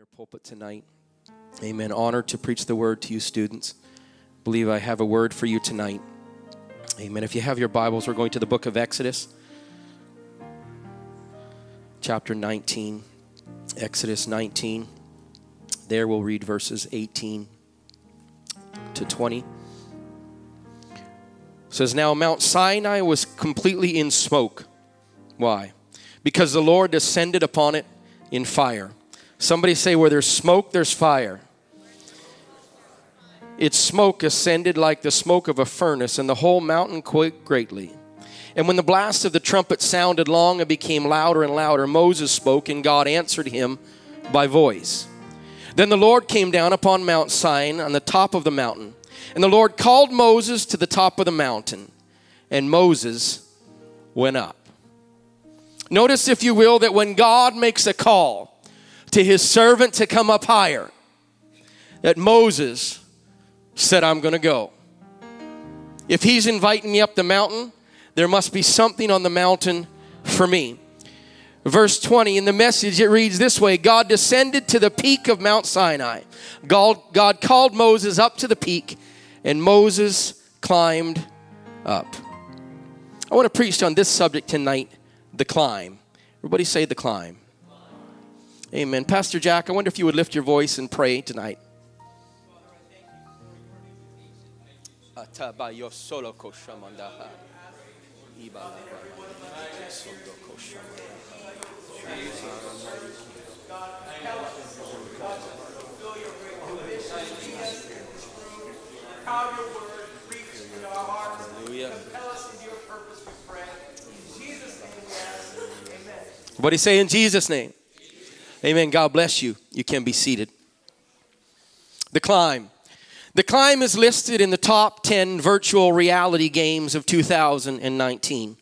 your pulpit tonight. Amen. Honored to preach the word to you, students. Believe I have a word for you tonight. Amen. If you have your Bibles, we're going to the book of Exodus, chapter 19. Exodus 19. There we'll read verses 18 to 20. It says, Now Mount Sinai was completely in smoke. Why? Because the Lord descended upon it in fire. Somebody say, Where there's smoke, there's fire. Its smoke ascended like the smoke of a furnace, and the whole mountain quaked greatly. And when the blast of the trumpet sounded long and became louder and louder, Moses spoke, and God answered him by voice. Then the Lord came down upon Mount Sinai on the top of the mountain. And the Lord called Moses to the top of the mountain, and Moses went up. Notice, if you will, that when God makes a call, to his servant to come up higher, that Moses said, I'm going to go. If he's inviting me up the mountain, there must be something on the mountain for me. Verse 20 in the message, it reads this way God descended to the peak of Mount Sinai. God, God called Moses up to the peak, and Moses climbed up. I want to preach on this subject tonight the climb. Everybody say the climb. Amen. Pastor Jack, I wonder if you would lift your voice and pray tonight. What do you say in Jesus' name? Amen. God bless you. You can be seated. The Climb. The Climb is listed in the top 10 virtual reality games of 2019.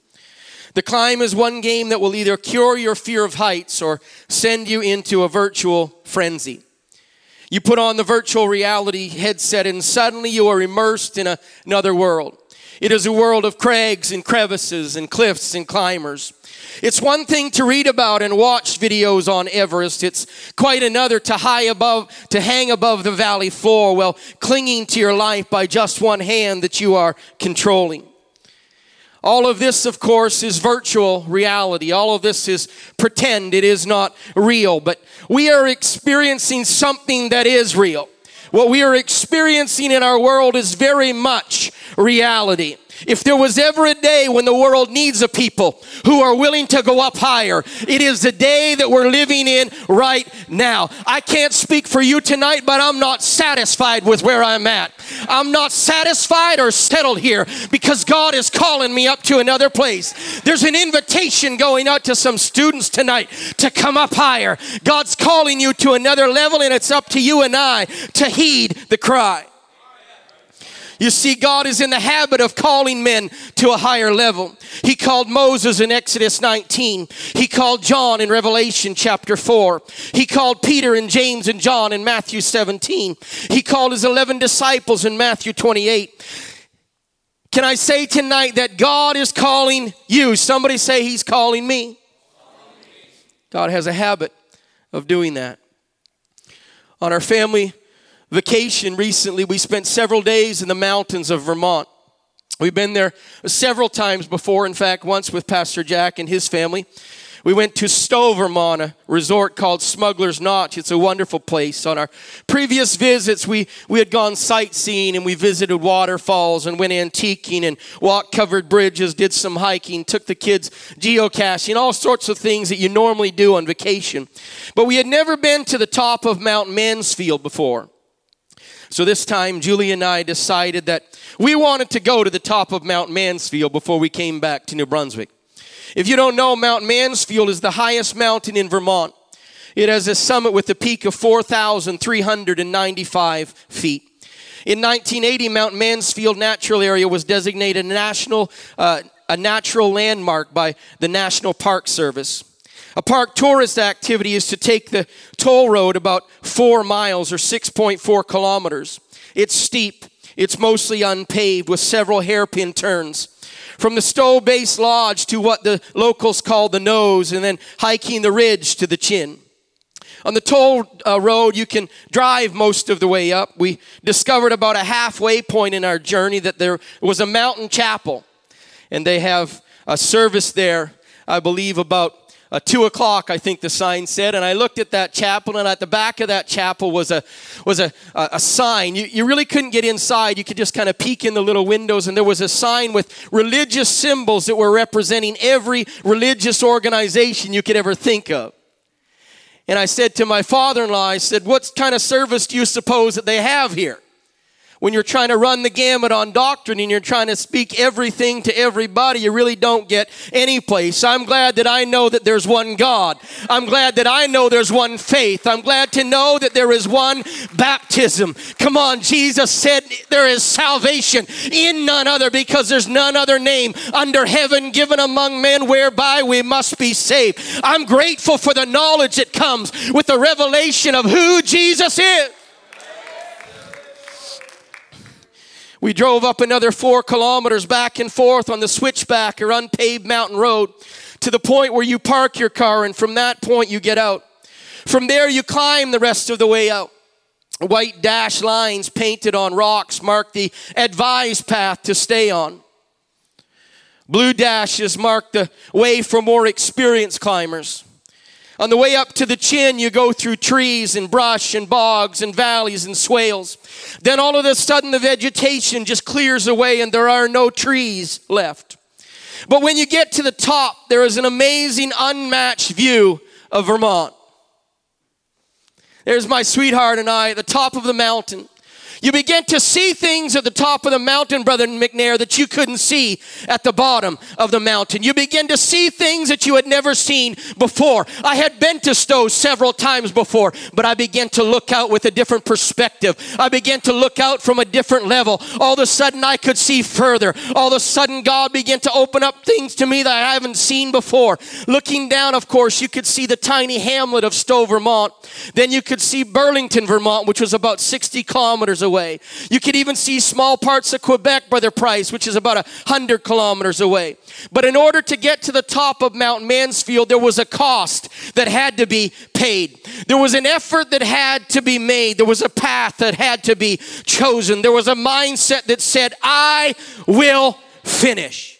The Climb is one game that will either cure your fear of heights or send you into a virtual frenzy. You put on the virtual reality headset and suddenly you are immersed in a, another world. It is a world of crags and crevices and cliffs and climbers. It's one thing to read about and watch videos on Everest. It's quite another to high above, to hang above the valley floor while clinging to your life by just one hand that you are controlling. All of this, of course, is virtual reality. All of this is pretend. It is not real. But we are experiencing something that is real. What we are experiencing in our world is very much reality. If there was ever a day when the world needs a people who are willing to go up higher, it is the day that we're living in right now. I can't speak for you tonight, but I'm not satisfied with where I'm at. I'm not satisfied or settled here because God is calling me up to another place. There's an invitation going out to some students tonight to come up higher. God's calling you to another level, and it's up to you and I to heed the cry. You see, God is in the habit of calling men to a higher level. He called Moses in Exodus 19. He called John in Revelation chapter 4. He called Peter and James and John in Matthew 17. He called his 11 disciples in Matthew 28. Can I say tonight that God is calling you? Somebody say, He's calling me. God has a habit of doing that. On our family vacation recently, we spent several days in the mountains of Vermont. We've been there several times before, in fact, once with Pastor Jack and his family. We went to Stowe, Vermont, a resort called Smuggler's Notch. It's a wonderful place. On our previous visits, we, we had gone sightseeing and we visited waterfalls and went antiquing and walked covered bridges, did some hiking, took the kids geocaching, all sorts of things that you normally do on vacation. But we had never been to the top of Mount Mansfield before. So this time, Julie and I decided that we wanted to go to the top of Mount Mansfield before we came back to New Brunswick. If you don't know, Mount Mansfield is the highest mountain in Vermont. It has a summit with a peak of 4,395 feet. In 1980, Mount Mansfield Natural Area was designated a national, uh, a natural landmark by the National Park Service. A park tourist activity is to take the toll road about four miles or 6.4 kilometers. It's steep, it's mostly unpaved with several hairpin turns. From the Stowe Base Lodge to what the locals call the nose, and then hiking the ridge to the chin. On the toll uh, road, you can drive most of the way up. We discovered about a halfway point in our journey that there was a mountain chapel, and they have a service there, I believe, about uh, two o'clock, I think the sign said. And I looked at that chapel, and at the back of that chapel was a was a, a, a sign. You, you really couldn't get inside. You could just kind of peek in the little windows, and there was a sign with religious symbols that were representing every religious organization you could ever think of. And I said to my father-in-law, I said, "What kind of service do you suppose that they have here?" When you're trying to run the gamut on doctrine and you're trying to speak everything to everybody, you really don't get any place. I'm glad that I know that there's one God. I'm glad that I know there's one faith. I'm glad to know that there is one baptism. Come on, Jesus said there is salvation in none other because there's none other name under heaven given among men whereby we must be saved. I'm grateful for the knowledge that comes with the revelation of who Jesus is. We drove up another four kilometers back and forth on the switchback or unpaved mountain road to the point where you park your car, and from that point you get out. From there, you climb the rest of the way out. White dash lines painted on rocks mark the advised path to stay on. Blue dashes mark the way for more experienced climbers. On the way up to the chin, you go through trees and brush and bogs and valleys and swales. Then all of a sudden, the vegetation just clears away and there are no trees left. But when you get to the top, there is an amazing, unmatched view of Vermont. There's my sweetheart and I at the top of the mountain. You begin to see things at the top of the mountain, Brother McNair, that you couldn't see at the bottom of the mountain. You begin to see things that you had never seen before. I had been to Stowe several times before, but I began to look out with a different perspective. I began to look out from a different level. All of a sudden, I could see further. All of a sudden, God began to open up things to me that I haven't seen before. Looking down, of course, you could see the tiny hamlet of Stowe, Vermont. Then you could see Burlington, Vermont, which was about 60 kilometers away away. You could even see small parts of Quebec, Brother Price, which is about a hundred kilometers away. But in order to get to the top of Mount Mansfield, there was a cost that had to be paid. There was an effort that had to be made. There was a path that had to be chosen. There was a mindset that said, I will finish.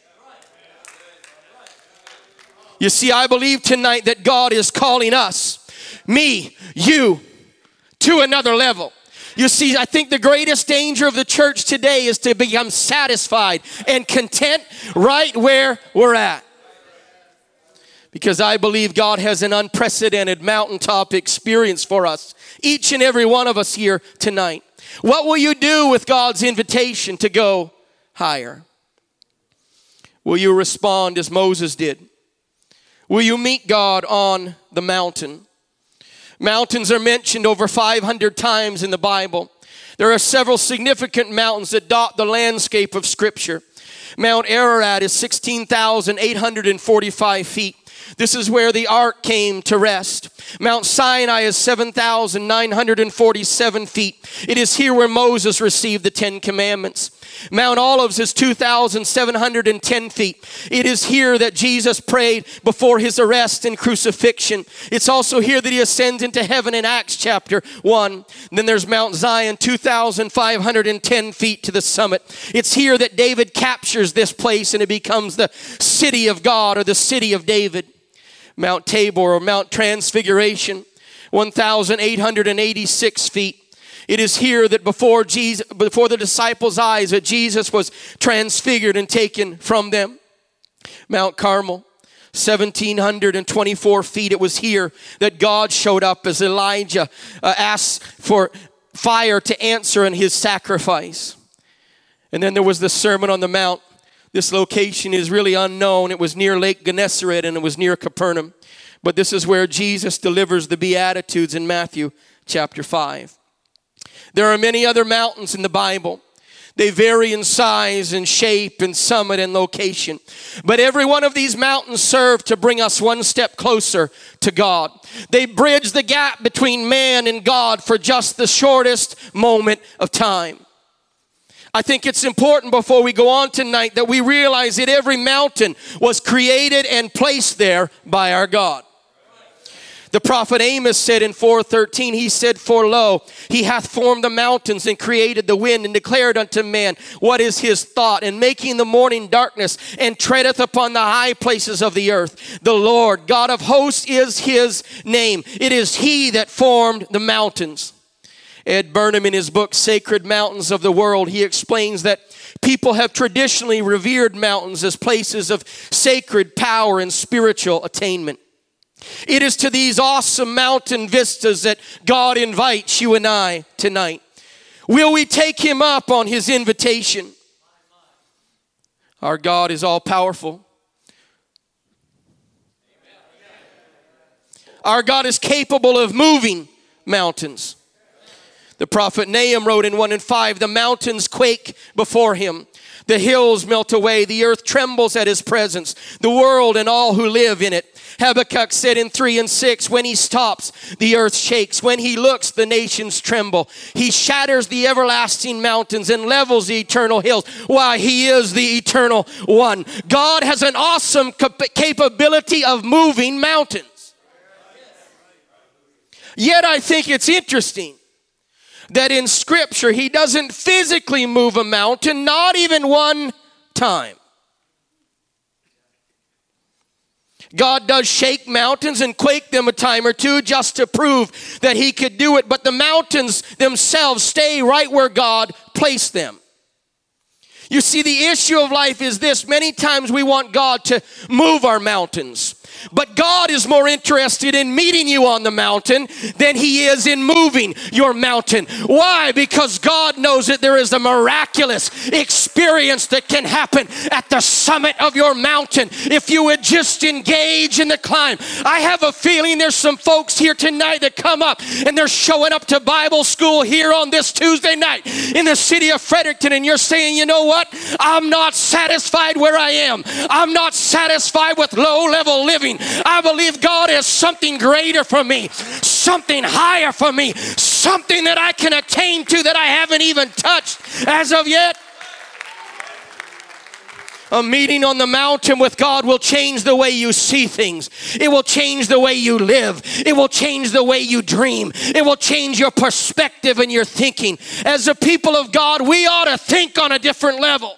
You see, I believe tonight that God is calling us, me, you, to another level. You see, I think the greatest danger of the church today is to become satisfied and content right where we're at. Because I believe God has an unprecedented mountaintop experience for us, each and every one of us here tonight. What will you do with God's invitation to go higher? Will you respond as Moses did? Will you meet God on the mountain? Mountains are mentioned over 500 times in the Bible. There are several significant mountains that dot the landscape of Scripture. Mount Ararat is 16,845 feet. This is where the ark came to rest. Mount Sinai is 7,947 feet. It is here where Moses received the Ten Commandments. Mount Olives is 2,710 feet. It is here that Jesus prayed before his arrest and crucifixion. It's also here that he ascends into heaven in Acts chapter 1. then there's Mount Zion, 2,510 feet to the summit. It's here that David captures this place and it becomes the city of God or the city of David. Mount Tabor or Mount Transfiguration, 1,886 feet. It is here that before Jesus, before the disciples' eyes, that Jesus was transfigured and taken from them. Mount Carmel, 1724 feet. It was here that God showed up as Elijah uh, asked for fire to answer in his sacrifice. And then there was the Sermon on the Mount. This location is really unknown. It was near Lake Gennesaret and it was near Capernaum. But this is where Jesus delivers the Beatitudes in Matthew chapter 5. There are many other mountains in the Bible. They vary in size and shape and summit and location. But every one of these mountains serve to bring us one step closer to God. They bridge the gap between man and God for just the shortest moment of time. I think it's important before we go on tonight that we realize that every mountain was created and placed there by our God. The prophet Amos said in 4:13, he said, "For lo, he hath formed the mountains and created the wind and declared unto man what is his thought, and making the morning darkness and treadeth upon the high places of the earth. The Lord God of hosts is his name. It is he that formed the mountains." Ed Bernbaum, in his book Sacred Mountains of the World, he explains that people have traditionally revered mountains as places of sacred power and spiritual attainment. It is to these awesome mountain vistas that God invites you and I tonight. Will we take him up on his invitation? Our God is all powerful. Our God is capable of moving mountains. The prophet Nahum wrote in 1 and 5 The mountains quake before him, the hills melt away, the earth trembles at his presence, the world and all who live in it. Habakkuk said in 3 and 6 When he stops, the earth shakes. When he looks, the nations tremble. He shatters the everlasting mountains and levels the eternal hills. Why? He is the eternal one. God has an awesome capability of moving mountains. Yet I think it's interesting that in Scripture he doesn't physically move a mountain, not even one time. God does shake mountains and quake them a time or two just to prove that He could do it, but the mountains themselves stay right where God placed them. You see, the issue of life is this many times we want God to move our mountains. But God is more interested in meeting you on the mountain than He is in moving your mountain. Why? Because God knows that there is a miraculous experience that can happen at the summit of your mountain if you would just engage in the climb. I have a feeling there's some folks here tonight that come up and they're showing up to Bible school here on this Tuesday night in the city of Fredericton, and you're saying, you know what? I'm not satisfied where I am. I'm not satisfied with low level living. I believe God has something greater for me, something higher for me, something that I can attain to that I haven't even touched as of yet. A meeting on the mountain with God will change the way you see things. It will change the way you live. It will change the way you dream. It will change your perspective and your thinking. As a people of God, we ought to think on a different level.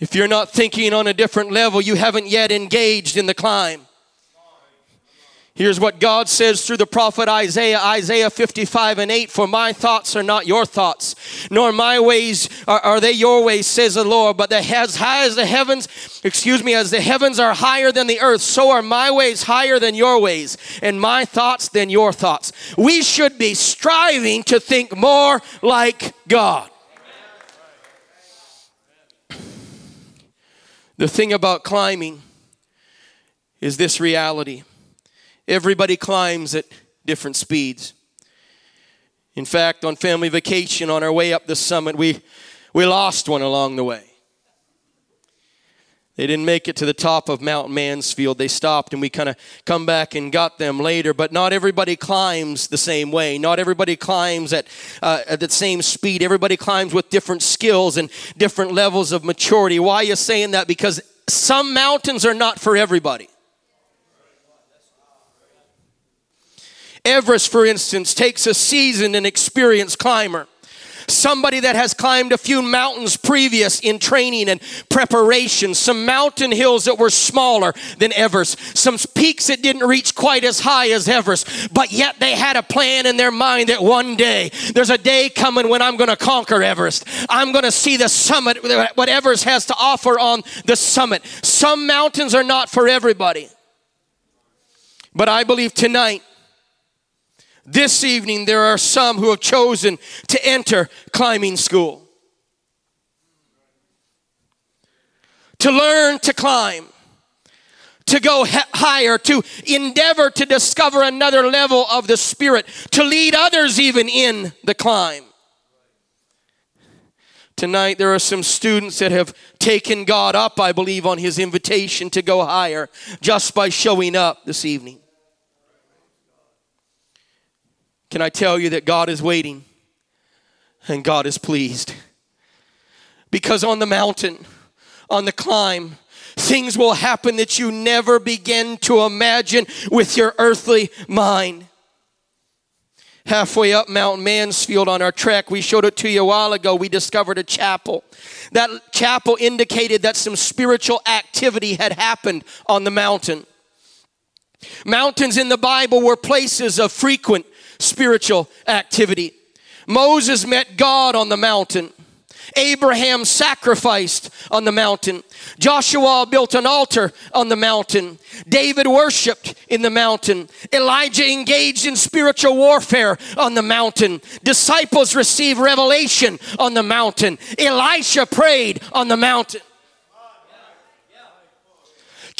If you're not thinking on a different level, you haven't yet engaged in the climb. Here's what God says through the prophet Isaiah, Isaiah 55 and 8 For my thoughts are not your thoughts, nor my ways are, are, they your ways, says the Lord. But the, as high as the heavens, excuse me, as the heavens are higher than the earth, so are my ways higher than your ways, and my thoughts than your thoughts. We should be striving to think more like God. The thing about climbing is this reality everybody climbs at different speeds. In fact, on family vacation on our way up the summit, we, we lost one along the way. They didn't make it to the top of Mount Mansfield. They stopped and we kind of come back and got them later. But not everybody climbs the same way. Not everybody climbs at, uh, at the same speed. Everybody climbs with different skills and different levels of maturity. Why are you saying that? Because some mountains are not for everybody. Everest, for instance, takes a seasoned and experienced climber somebody that has climbed a few mountains previous in training and preparation, some mountain hills that were smaller than Everest, some peaks that didn't reach quite as high as Everest, but yet they had a plan in their mind that one day there's a day coming when I'm going to conquer Everest. I'm going to see the summit, what Everest has to offer on the summit. Some mountains are not for everybody. But I believe tonight this evening, there are some who have chosen to enter climbing school. To learn to climb, to go higher, to endeavor to discover another level of the Spirit, to lead others even in the climb. Tonight, there are some students that have taken God up, I believe, on His invitation to go higher just by showing up this evening. Can I tell you that God is waiting and God is pleased? Because on the mountain, on the climb, Things will happen that you never begin to imagine with your earthly mind. Halfway up Mount Mansfield on our trek, we showed it to you a while ago, we discovered a chapel. That chapel indicated that some spiritual activity had happened on the mountain. Mountains in the Bible were places of frequent spiritual activity. Moses met God on the mountain. Abraham sacrificed on the mountain. Joshua built an altar on the mountain. David worshiped in the mountain. Elijah engaged in spiritual warfare on the mountain. Disciples received revelation on the mountain. Elisha prayed on the mountain.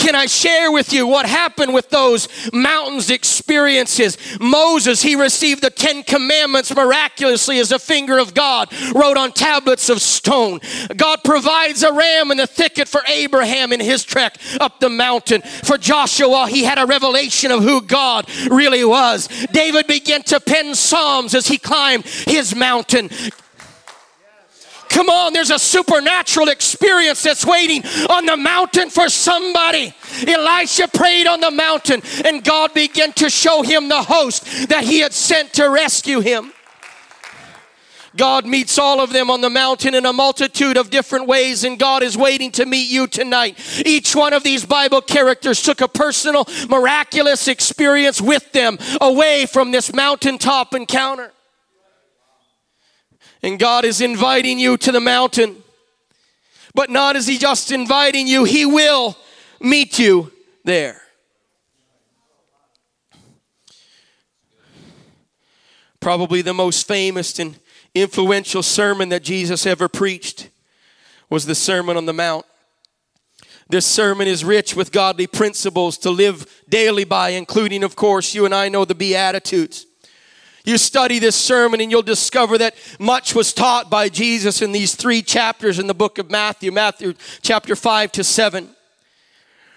Can I share with you what happened with those mountains experiences? Moses, he received the Ten Commandments miraculously as a finger of God wrote on tablets of stone. God provides a ram in the thicket for Abraham in his trek up the mountain. For Joshua, he had a revelation of who God really was. David began to pen psalms as he climbed his mountain. Come on, there's a supernatural experience that's waiting on the mountain for somebody. Elisha prayed on the mountain, and God began to show him the host that he had sent to rescue him. God meets all of them on the mountain in a multitude of different ways, and God is waiting to meet you tonight. Each one of these Bible characters took a personal, miraculous experience with them away from this mountaintop encounter. And God is inviting you to the mountain. But not as He just inviting you, He will meet you there. Probably the most famous and influential sermon that Jesus ever preached was the Sermon on the Mount. This sermon is rich with godly principles to live daily by, including, of course, you and I know the Beatitudes. You study this sermon and you'll discover that much was taught by Jesus in these three chapters in the book of Matthew, Matthew chapter 5 to 7.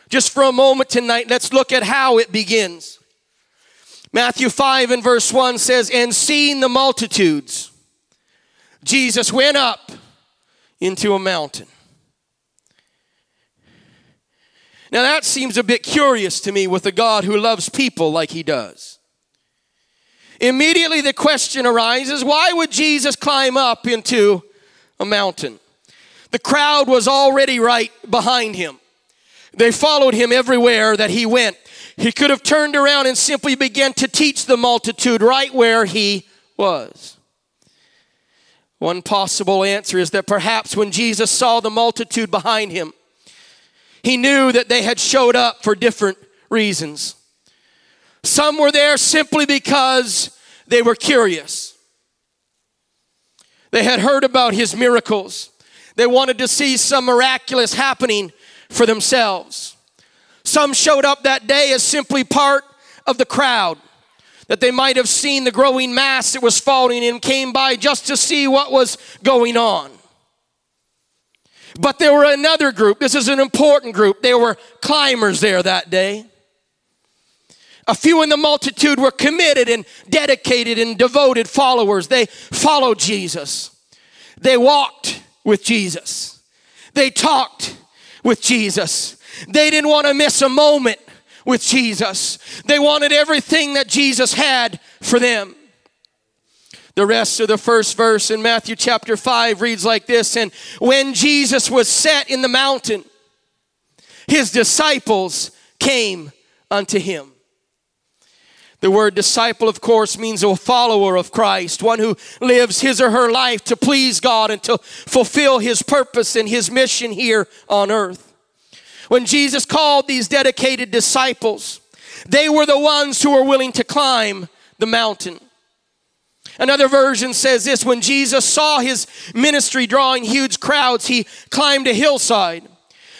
Just for a moment tonight, let's look at how it begins. Matthew 5 and verse 1 says, And seeing the multitudes, Jesus went up into a mountain. Now that seems a bit curious to me with a God who loves people like he does. Immediately the question arises why would Jesus climb up into a mountain? The crowd was already right behind him. They followed him everywhere that he went. He could have turned around and simply began to teach the multitude right where he was. One possible answer is that perhaps when Jesus saw the multitude behind him, he knew that they had showed up for different reasons. Some were there simply because they were curious. They had heard about his miracles. They wanted to see some miraculous happening for themselves. Some showed up that day as simply part of the crowd, that they might have seen the growing mass that was falling and came by just to see what was going on. But there were another group, this is an important group. There were climbers there that day. A few in the multitude were committed and dedicated and devoted followers. They followed Jesus. They walked with Jesus. They talked with Jesus. They didn't want to miss a moment with Jesus. They wanted everything that Jesus had for them. The rest of the first verse in Matthew chapter 5 reads like this And when Jesus was set in the mountain, his disciples came unto him. The word disciple, of course, means a follower of Christ, one who lives his or her life to please God and to fulfill his purpose and his mission here on earth. When Jesus called these dedicated disciples, they were the ones who were willing to climb the mountain. Another version says this when Jesus saw his ministry drawing huge crowds, he climbed a hillside.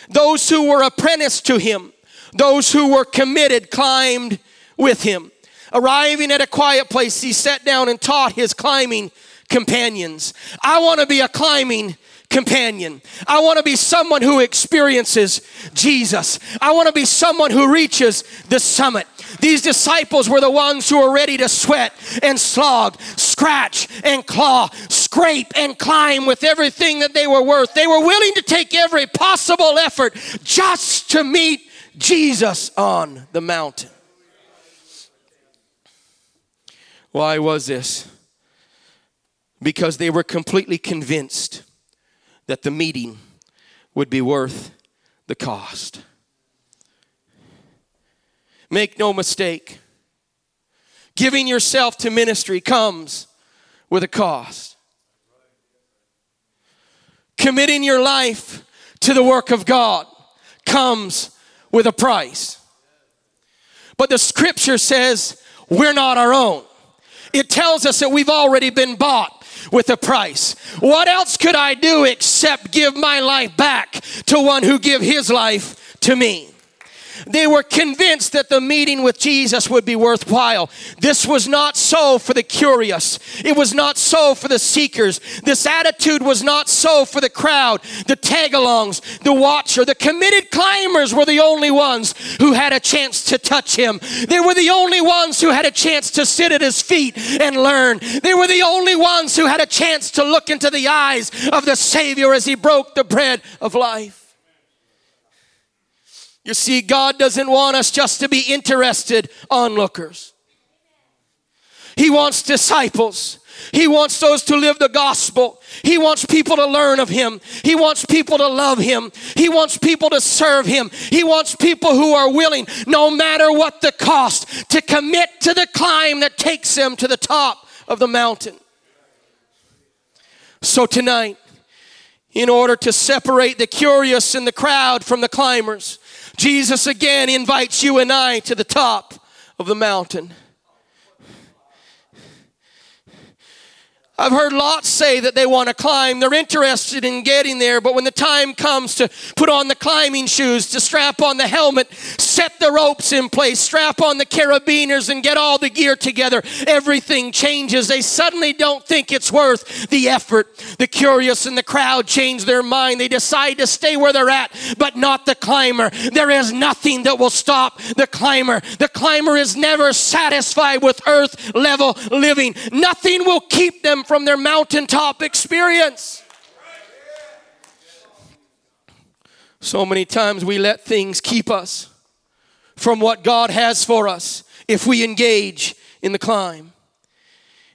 Those who were apprenticed to him, those who were committed, climbed with him. Arriving at a quiet place, he sat down and taught his climbing companions. I want to be a climbing companion. I want to be someone who experiences Jesus. I want to be someone who reaches the summit. These disciples were the ones who were ready to sweat and slog, scratch and claw, scrape and climb with everything that they were worth. They were willing to take every possible effort just to meet Jesus on the mountain. Why was this? Because they were completely convinced that the meeting would be worth the cost. Make no mistake, giving yourself to ministry comes with a cost. Committing your life to the work of God comes with a price. But the scripture says we're not our own. It tells us that we've already been bought with a price. What else could I do except give my life back to one who give his life to me? They were convinced that the meeting with Jesus would be worthwhile. This was not so for the curious. It was not so for the seekers. This attitude was not so for the crowd, the tag-alongs, the watcher. The committed climbers were the only ones who had a chance to touch him. They were the only ones who had a chance to sit at his feet and learn. They were the only ones who had a chance to look into the eyes of the Savior as he broke the bread of life. You see, God doesn't want us just to be interested onlookers. He wants disciples. He wants those to live the gospel. He wants people to learn of Him. He wants people to love Him. He wants people to serve Him. He wants people who are willing, no matter what the cost, to commit to the climb that takes them to the top of the mountain. So tonight, in order to separate the curious in the crowd from the climbers, Jesus again invites you and I to the top of the mountain. I've heard lots say that they want to climb. They're interested in getting there, but when the time comes to put on the climbing shoes, to strap on the helmet, set the ropes in place, strap on the carabiners, and get all the gear together, everything changes. They suddenly don't think it's worth the effort. The curious and the crowd change their mind. They decide to stay where they're at, but not the climber. There is nothing that will stop the climber. The climber is never satisfied with earth level living. Nothing will keep them from their mountaintop experience. So many times we let things keep us from what God has for us if we engage in the climb.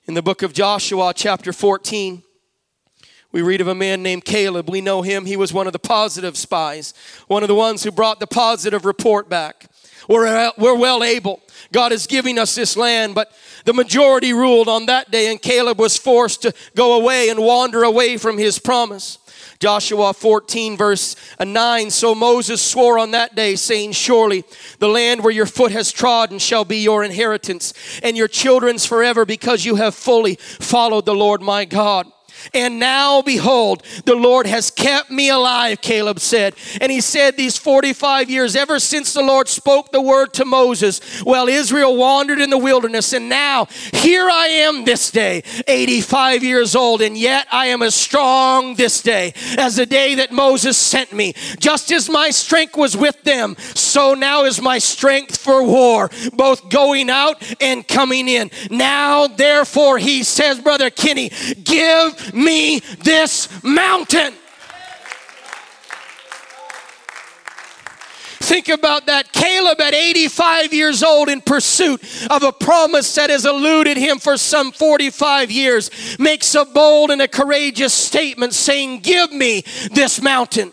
In the book of Joshua, chapter 14, we read of a man named Caleb. We know him. He was one of the positive spies, one of the ones who brought the positive report back. We're, we're well able. God is giving us this land, but the majority ruled on that day, and Caleb was forced to go away and wander away from his promise. Joshua 14, verse 9. So Moses swore on that day, saying, Surely the land where your foot has trodden shall be your inheritance, and your children's forever, because you have fully followed the Lord my God. And now, behold, the Lord has kept me alive, Caleb said. And he said, These 45 years, ever since the Lord spoke the word to Moses, while Israel wandered in the wilderness. And now, here I am this day, 85 years old, and yet I am as strong this day as the day that Moses sent me. Just as my strength was with them, so now is my strength for war, both going out and coming in. Now, therefore, he says, Brother Kenny, give me this mountain. Think about that. Caleb, at 85 years old, in pursuit of a promise that has eluded him for some 45 years, makes a bold and a courageous statement saying, Give me this mountain.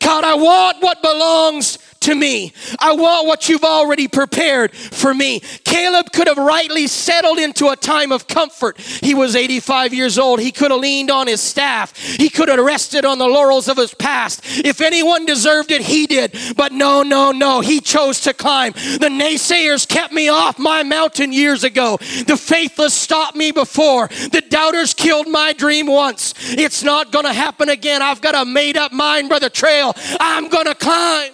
God, I want what belongs to me. I want what you've already prepared for me. Caleb could have rightly settled into a time of comfort. He was 85 years old. He could have leaned on his staff. He could have rested on the laurels of his past. If anyone deserved it, he did. But no, no, no. He chose to climb. The naysayers kept me off my mountain years ago. The faithless stopped me before. The doubters killed my dream once. It's not going to happen again. I've got a made up mind, Brother Trail. I'm going to climb.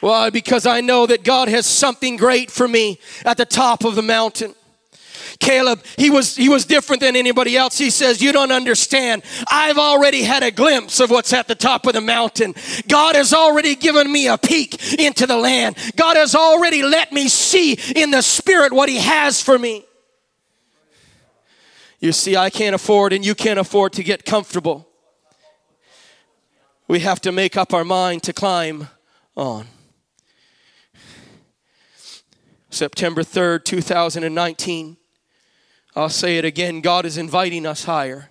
Why? Because I know that God has something great for me at the top of the mountain. Caleb, he was he was different than anybody else. He says, "You don't understand. I've already had a glimpse of what's at the top of the mountain. God has already given me a peek into the land. God has already let me see in the spirit what he has for me." You see, I can't afford and you can't afford to get comfortable. We have to make up our mind to climb on. September 3rd, 2019. I'll say it again God is inviting us higher.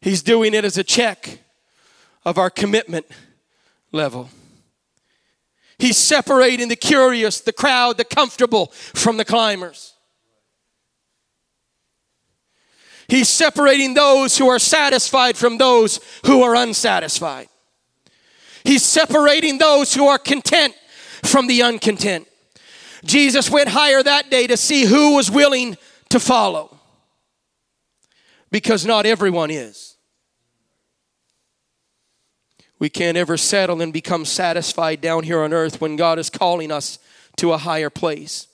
He's doing it as a check of our commitment level. He's separating the curious, the crowd, the comfortable from the climbers. He's separating those who are satisfied from those who are unsatisfied. He's separating those who are content from the uncontent. Jesus went higher that day to see who was willing to follow because not everyone is. We can't ever settle and become satisfied down here on earth when God is calling us to a higher place.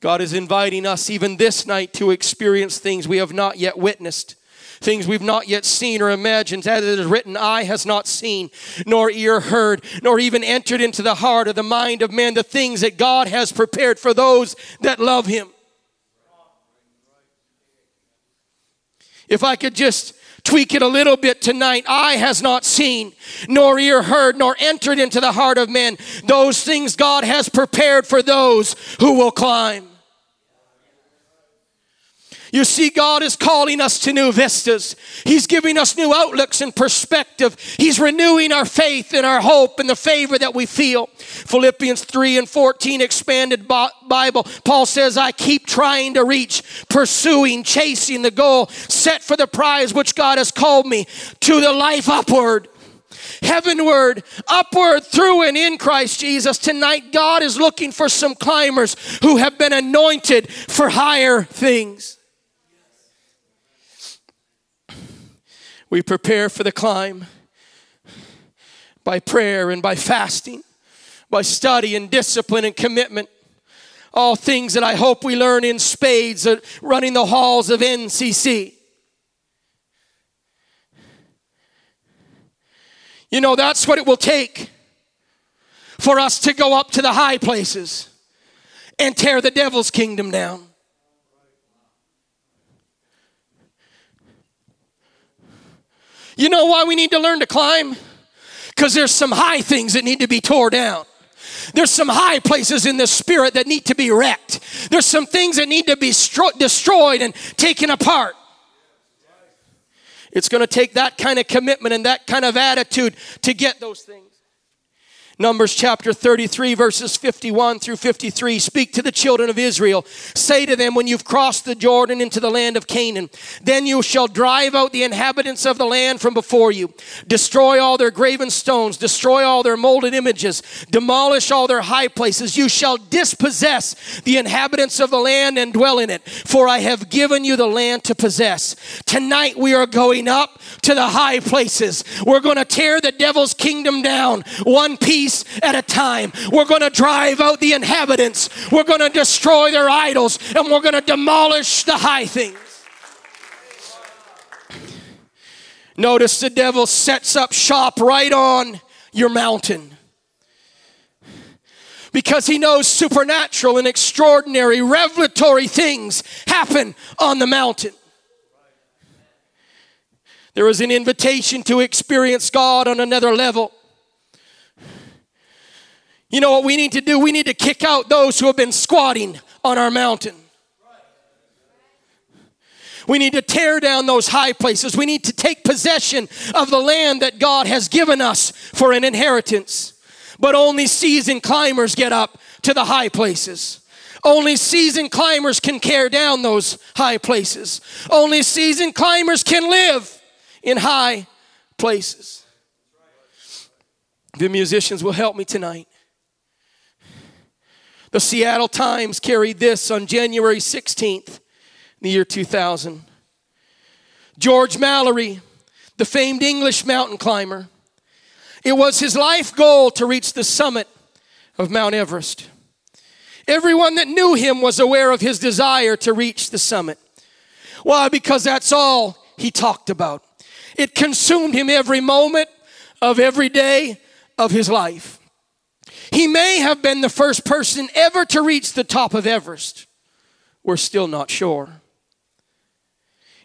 God is inviting us even this night to experience things we have not yet witnessed things we've not yet seen or imagined. As it is written, eye has not seen, nor ear heard, nor even entered into the heart or the mind of man the things that God has prepared for those that love him. If I could just tweak it a little bit tonight. Eye has not seen, nor ear heard, nor entered into the heart of man those things God has prepared for those who will climb. You see, God is calling us to new vistas. He's giving us new outlooks and perspective. He's renewing our faith and our hope and the favor that we feel. Philippians 3 and 14, expanded Bible, Paul says, I keep trying to reach, pursuing, chasing the goal set for the prize which God has called me to the life upward heavenward, upward, through and in Christ Jesus. Tonight, God is looking for some climbers who have been anointed for higher things. We prepare for the climb by prayer and by fasting, by study and discipline and commitment. All things that I hope we learn in spades running the halls of NCC. You know, that's what it will take for us to go up to the high places and tear the devil's kingdom down. You know why we need to learn to climb? Because there's some high things that need to be tore down. There's some high places in the spirit that need to be wrecked. There's some things that need to be stro- destroyed and taken apart. It's going to take that kind of commitment and that kind of attitude to get those things. Numbers chapter 33, verses 51 through 53 speak to the children of Israel. Say to them, when you've crossed the Jordan into the land of Canaan, then you shall drive out the inhabitants of the land from before you, destroy all their graven stones, destroy all their molded images, demolish all their high places. You shall dispossess the inhabitants of the land and dwell in it, for I have given you the land to possess. Tonight we are going up to the high places. We're going to tear the devil's kingdom down one piece piece at a time. We're going to drive out the inhabitants. We're going to destroy their idols and we're going to demolish the high things. Notice the devil sets up shop right on your mountain because he knows supernatural and extraordinary revelatory things happen on the mountain. There is an invitation to experience God on another level. You know what we need to do? We need to kick out those who have been squatting on our mountain. We need to tear down those high places. We need to take possession of the land that God has given us for an inheritance. But only seasoned climbers get up to the high places. Only seasoned climbers can tear down those high places. Only seasoned climbers can live in high places. The musicians will help me tonight. The Seattle Times carried this on January 16th, in the year 2000. George Mallory, the famed English mountain climber, it was his life goal to reach the summit of Mount Everest. Everyone that knew him was aware of his desire to reach the summit. Why? Because that's all he talked about. It consumed him every moment of every day of his life. He may have been the first person ever to reach the top of Everest. We're still not sure.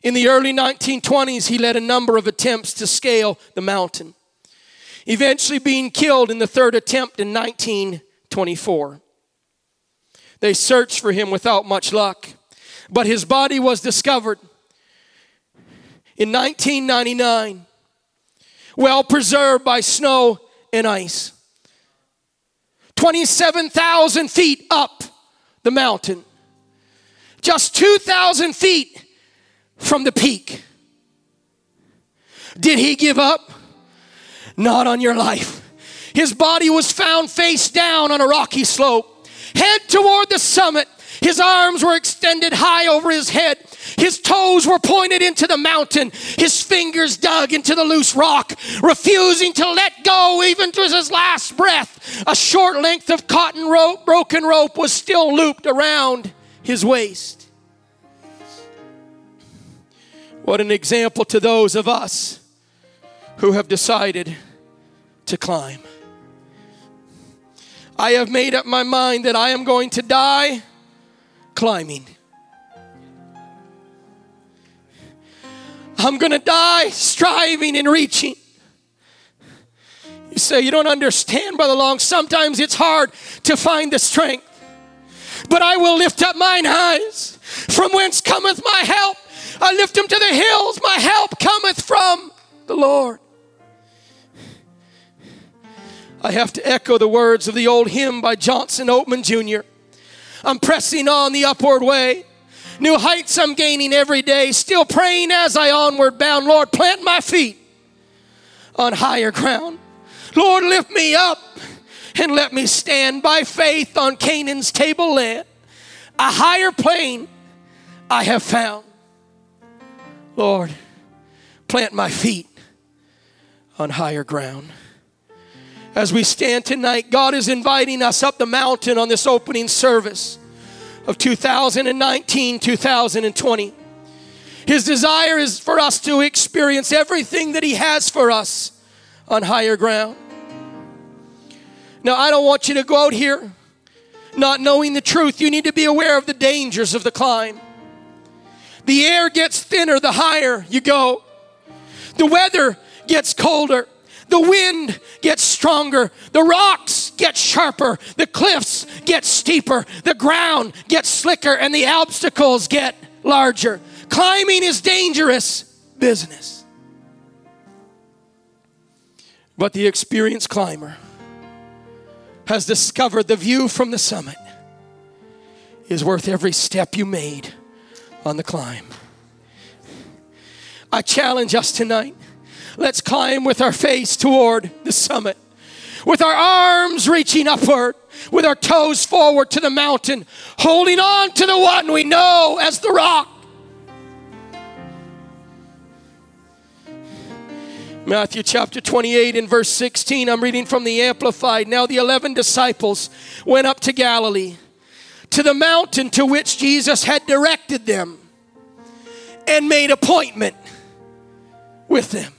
In the early 1920s, he led a number of attempts to scale the mountain, eventually being killed in the third attempt in 1924. They searched for him without much luck, but his body was discovered in 1999, well preserved by snow and ice. 27,000 feet up the mountain, just 2,000 feet from the peak. Did he give up? Not on your life. His body was found face down on a rocky slope, head toward the summit. His arms were extended high over his head. His toes were pointed into the mountain. His fingers dug into the loose rock, refusing to let go even to his last breath. A short length of cotton rope, broken rope, was still looped around his waist. What an example to those of us who have decided to climb. I have made up my mind that I am going to die climbing. I'm going to die striving and reaching. You say, You don't understand, Brother Long. Sometimes it's hard to find the strength. But I will lift up mine eyes. From whence cometh my help? I lift them to the hills. My help cometh from the Lord. I have to echo the words of the old hymn by Johnson Oatman Jr. I'm pressing on the upward way. New heights I'm gaining every day. Still praying as I onward bound. Lord, plant my feet on higher ground. Lord, lift me up and let me stand by faith on Canaan's tableland. A higher plane I have found. Lord, plant my feet on higher ground. As we stand tonight, God is inviting us up the mountain on this opening service of 2019 2020. His desire is for us to experience everything that He has for us on higher ground. Now, I don't want you to go out here not knowing the truth. You need to be aware of the dangers of the climb. The air gets thinner the higher you go, the weather gets colder. The wind gets stronger. The rocks get sharper. The cliffs get steeper. The ground gets slicker and the obstacles get larger. Climbing is dangerous business. But the experienced climber has discovered the view from the summit is worth every step you made on the climb. I challenge us tonight Let's climb with our face toward the summit, with our arms reaching upward, with our toes forward to the mountain, holding on to the one we know as the rock. Matthew chapter 28 and verse 16, I'm reading from the Amplified. Now the 11 disciples went up to Galilee, to the mountain to which Jesus had directed them, and made appointment with them.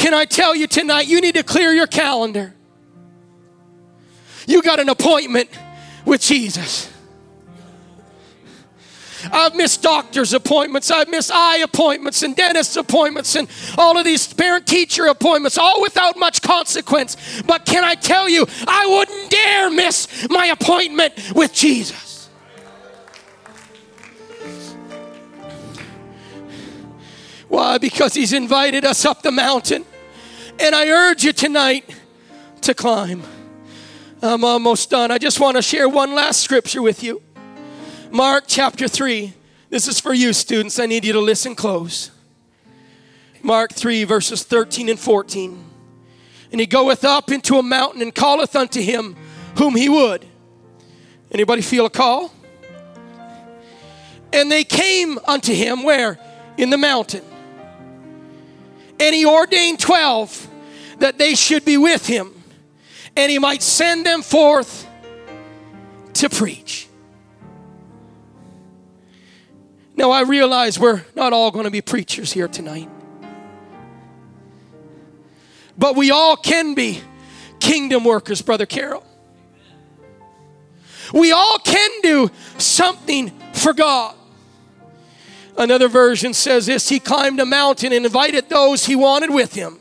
Can I tell you tonight, you need to clear your calendar. You got an appointment with Jesus. I've missed doctor's appointments. I've missed eye appointments and dentist appointments and all of these parent teacher appointments, all without much consequence. But can I tell you, I wouldn't dare miss my appointment with Jesus. Why? Because he's invited us up the mountain. And I urge you tonight to climb. I'm almost done. I just want to share one last scripture with you. Mark chapter 3. This is for you, students. I need you to listen close. Mark 3, verses 13 and 14. And he goeth up into a mountain and calleth unto him whom he would. Anybody feel a call? And they came unto him where? In the mountain. And he ordained 12 that they should be with him and he might send them forth to preach. Now, I realize we're not all going to be preachers here tonight, but we all can be kingdom workers, Brother Carol. We all can do something for God. Another version says this He climbed a mountain and invited those he wanted with him.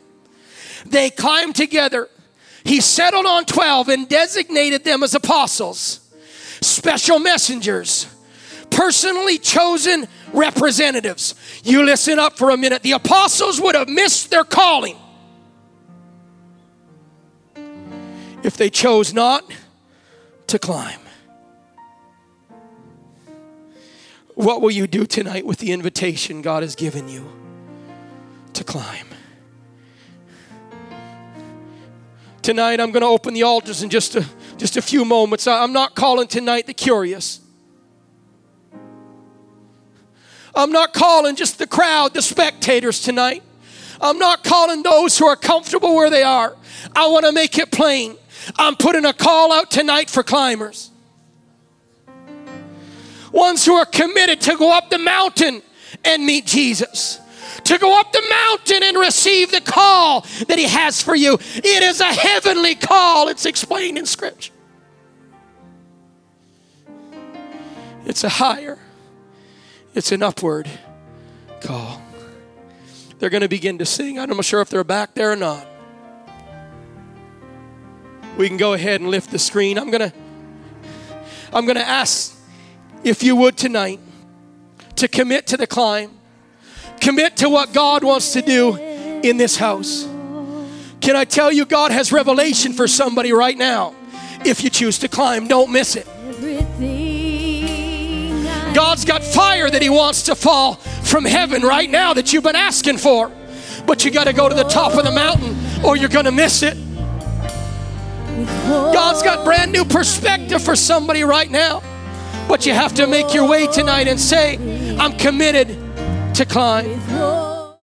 They climbed together. He settled on 12 and designated them as apostles, special messengers, personally chosen representatives. You listen up for a minute. The apostles would have missed their calling if they chose not to climb. What will you do tonight with the invitation God has given you to climb? Tonight, I'm going to open the altars in just a, just a few moments. I'm not calling tonight the curious. I'm not calling just the crowd, the spectators tonight. I'm not calling those who are comfortable where they are. I want to make it plain. I'm putting a call out tonight for climbers. Ones who are committed to go up the mountain and meet Jesus. To go up the mountain and receive the call that He has for you. It is a heavenly call, it's explained in Scripture. It's a higher, it's an upward call. They're going to begin to sing. I'm not sure if they're back there or not. We can go ahead and lift the screen. I'm going to I'm going to ask if you would tonight to commit to the climb. Commit to what God wants to do in this house. Can I tell you God has revelation for somebody right now? If you choose to climb, don't miss it. God's got fire that He wants to fall from heaven right now that you've been asking for. But you got to go to the top of the mountain or you're going to miss it. God's got brand new perspective for somebody right now. But you have to make your way tonight and say, I'm committed to climb.